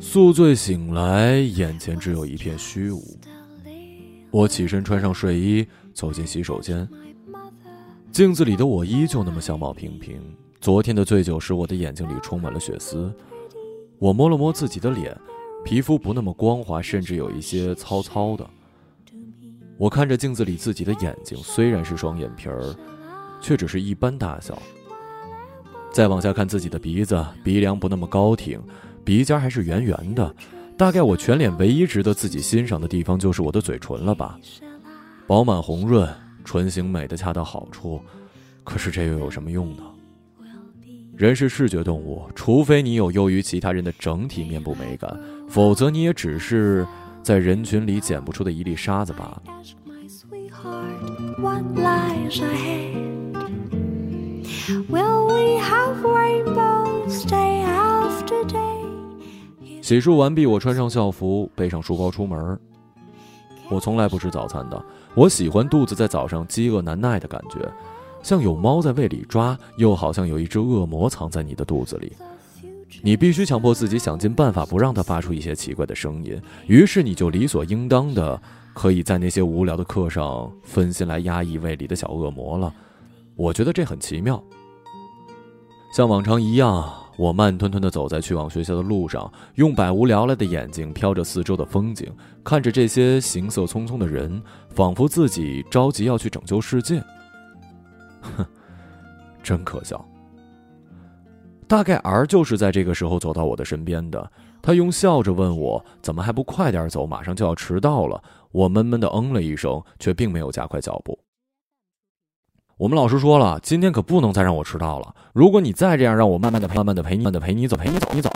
宿醉醒来，眼前只有一片虚无。我起身穿上睡衣，走进洗手间。镜子里的我依旧那么相貌平平。昨天的醉酒使我的眼睛里充满了血丝。我摸了摸自己的脸，皮肤不那么光滑，甚至有一些糙糙的。我看着镜子里自己的眼睛，虽然是双眼皮儿，却只是一般大小。再往下看自己的鼻子，鼻梁不那么高挺。鼻尖还是圆圆的，大概我全脸唯一值得自己欣赏的地方就是我的嘴唇了吧，饱满红润，唇形美的恰到好处。可是这又有什么用呢？人是视觉动物，除非你有优于其他人的整体面部美感，否则你也只是在人群里捡不出的一粒沙子罢了。洗漱完毕，我穿上校服，背上书包出门。我从来不吃早餐的，我喜欢肚子在早上饥饿难耐的感觉，像有猫在胃里抓，又好像有一只恶魔藏在你的肚子里。你必须强迫自己想尽办法不让它发出一些奇怪的声音，于是你就理所应当的可以在那些无聊的课上分心来压抑胃里的小恶魔了。我觉得这很奇妙，像往常一样。我慢吞吞地走在去往学校的路上，用百无聊赖的眼睛飘着四周的风景，看着这些行色匆匆的人，仿佛自己着急要去拯救世界。哼，真可笑。大概儿就是在这个时候走到我的身边的，他用笑着问我：“怎么还不快点走？马上就要迟到了。”我闷闷地嗯了一声，却并没有加快脚步。我们老师说了，今天可不能再让我迟到了。如果你再这样让我慢慢的、慢慢的陪你、慢的陪你走、陪你走、你走，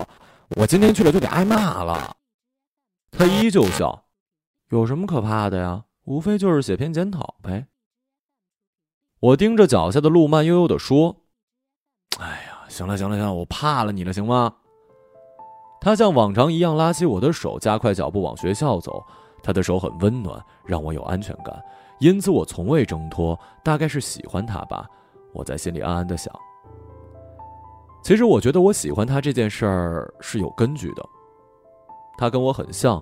我今天去了就得挨骂了。他依旧笑，有什么可怕的呀？无非就是写篇检讨呗。我盯着脚下的路，慢悠悠的说：“哎呀，行了行了行了，我怕了你了，行吗？”他像往常一样拉起我的手，加快脚步往学校走。他的手很温暖，让我有安全感。因此，我从未挣脱，大概是喜欢他吧。我在心里暗暗的想。其实，我觉得我喜欢他这件事儿是有根据的。他跟我很像，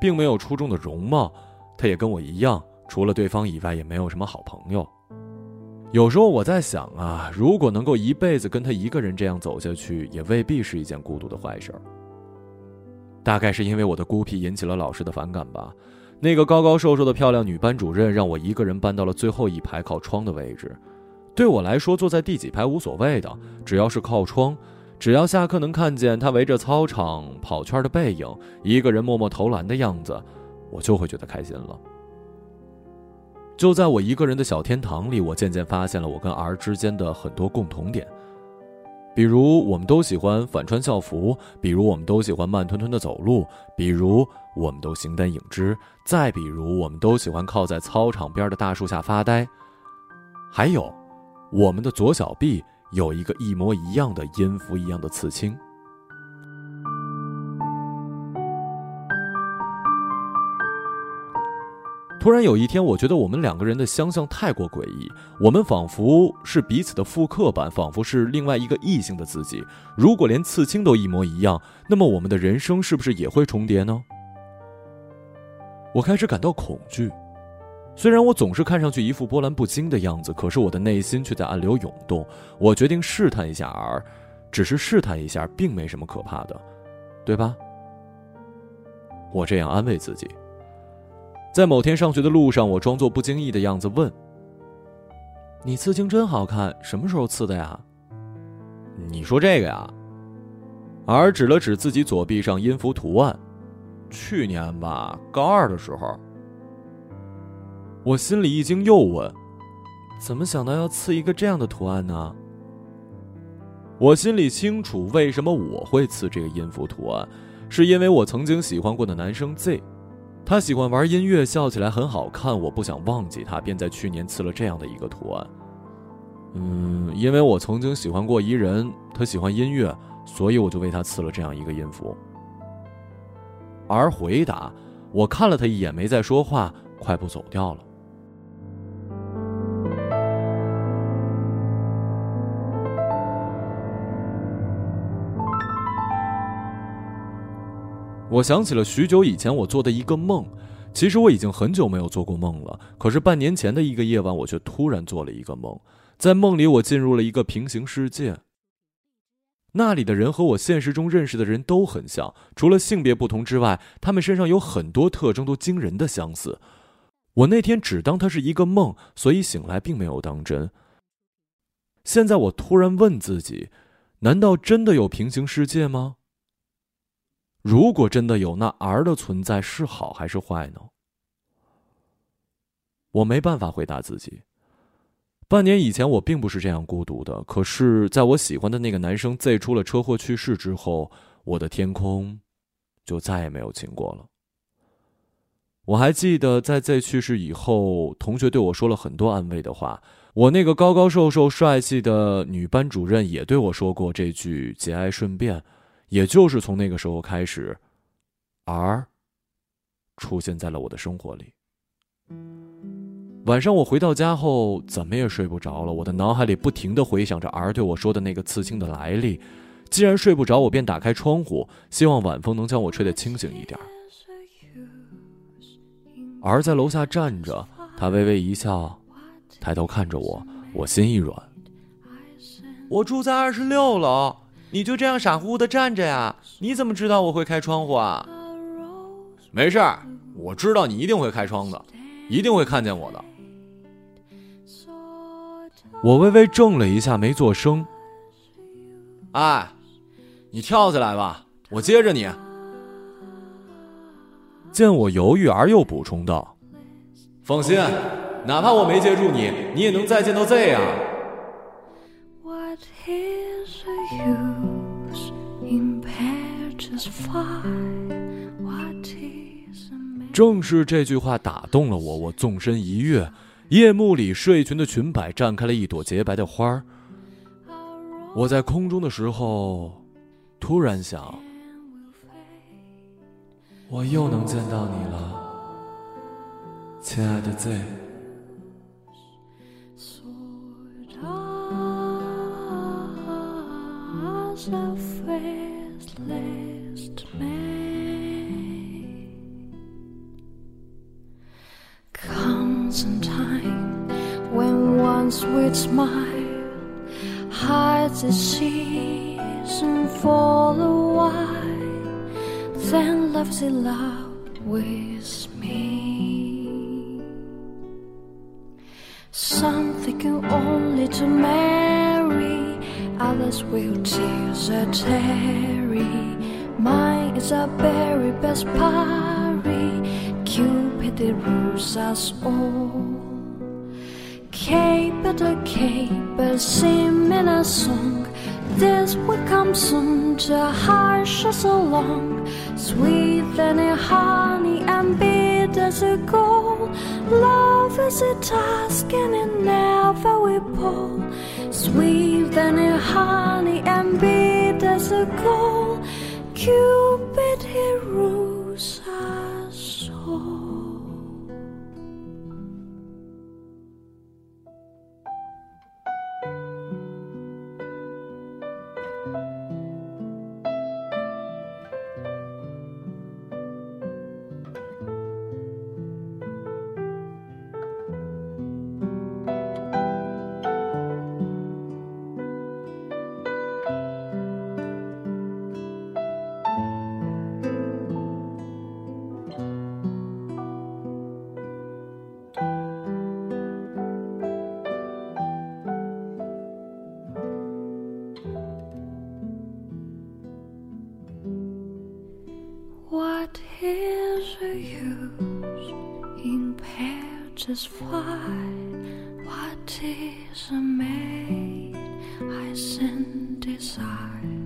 并没有出众的容貌，他也跟我一样，除了对方以外，也没有什么好朋友。有时候我在想啊，如果能够一辈子跟他一个人这样走下去，也未必是一件孤独的坏事儿。大概是因为我的孤僻引起了老师的反感吧。那个高高瘦瘦的漂亮女班主任让我一个人搬到了最后一排靠窗的位置。对我来说，坐在第几排无所谓的，只要是靠窗，只要下课能看见她围着操场跑圈的背影，一个人默默投篮的样子，我就会觉得开心了。就在我一个人的小天堂里，我渐渐发现了我跟 R 之间的很多共同点。比如，我们都喜欢反穿校服；比如，我们都喜欢慢吞吞的走路；比如，我们都形单影只；再比如，我们都喜欢靠在操场边的大树下发呆。还有，我们的左小臂有一个一模一样的音符一样的刺青。突然有一天，我觉得我们两个人的相像太过诡异，我们仿佛是彼此的复刻版，仿佛是另外一个异性的自己。如果连刺青都一模一样，那么我们的人生是不是也会重叠呢？我开始感到恐惧。虽然我总是看上去一副波澜不惊的样子，可是我的内心却在暗流涌动。我决定试探一下儿，只是试探一下，并没什么可怕的，对吧？我这样安慰自己。在某天上学的路上，我装作不经意的样子问：“你刺青真好看，什么时候刺的呀？”你说这个呀？而指了指自己左臂上音符图案，去年吧，高二的时候。我心里一惊，又问：“怎么想到要刺一个这样的图案呢？”我心里清楚，为什么我会刺这个音符图案，是因为我曾经喜欢过的男生 Z。他喜欢玩音乐，笑起来很好看。我不想忘记他，便在去年刺了这样的一个图案。嗯，因为我曾经喜欢过一人，他喜欢音乐，所以我就为他刺了这样一个音符。而回答，我看了他一眼，没再说话，快步走掉了。我想起了许久以前我做的一个梦，其实我已经很久没有做过梦了。可是半年前的一个夜晚，我却突然做了一个梦，在梦里我进入了一个平行世界。那里的人和我现实中认识的人都很像，除了性别不同之外，他们身上有很多特征都惊人的相似。我那天只当它是一个梦，所以醒来并没有当真。现在我突然问自己：难道真的有平行世界吗？如果真的有，那 R 的存在是好还是坏呢？我没办法回答自己。半年以前，我并不是这样孤独的。可是，在我喜欢的那个男生 Z 出了车祸去世之后，我的天空就再也没有晴过了。我还记得，在 Z 去世以后，同学对我说了很多安慰的话。我那个高高瘦瘦、帅气的女班主任也对我说过这句节哀顺变。也就是从那个时候开始，R 出现在了我的生活里。晚上我回到家后，怎么也睡不着了。我的脑海里不停的回想着 R 对我说的那个刺青的来历。既然睡不着，我便打开窗户，希望晚风能将我吹得清醒一点。R 在楼下站着，他微微一笑，抬头看着我，我心一软。我住在二十六楼。你就这样傻乎乎的站着呀？你怎么知道我会开窗户啊？没事儿，我知道你一定会开窗的，一定会看见我的。我微微怔了一下，没做声。哎，你跳起来吧，我接着你。见我犹豫而又补充道：“放心，哪怕我没接住你，你也能再见到 Z 啊。”正是这句话打动了我，我纵身一跃，夜幕里睡裙的裙摆绽开了一朵洁白的花儿。我在空中的时候，突然想，我又能见到你了，亲爱的 Z。Will tears a tarry. Mine is a very best parry. Cupid rules us all. Caper the caper, sing in a song. This will come soon to hush us along. Sweet than a honey and bitter as a gold. Love is a task and it never will pull. Sweet than a honey and bitter as a gold. Cupid But his use impaired just why what is a maid I sin desire?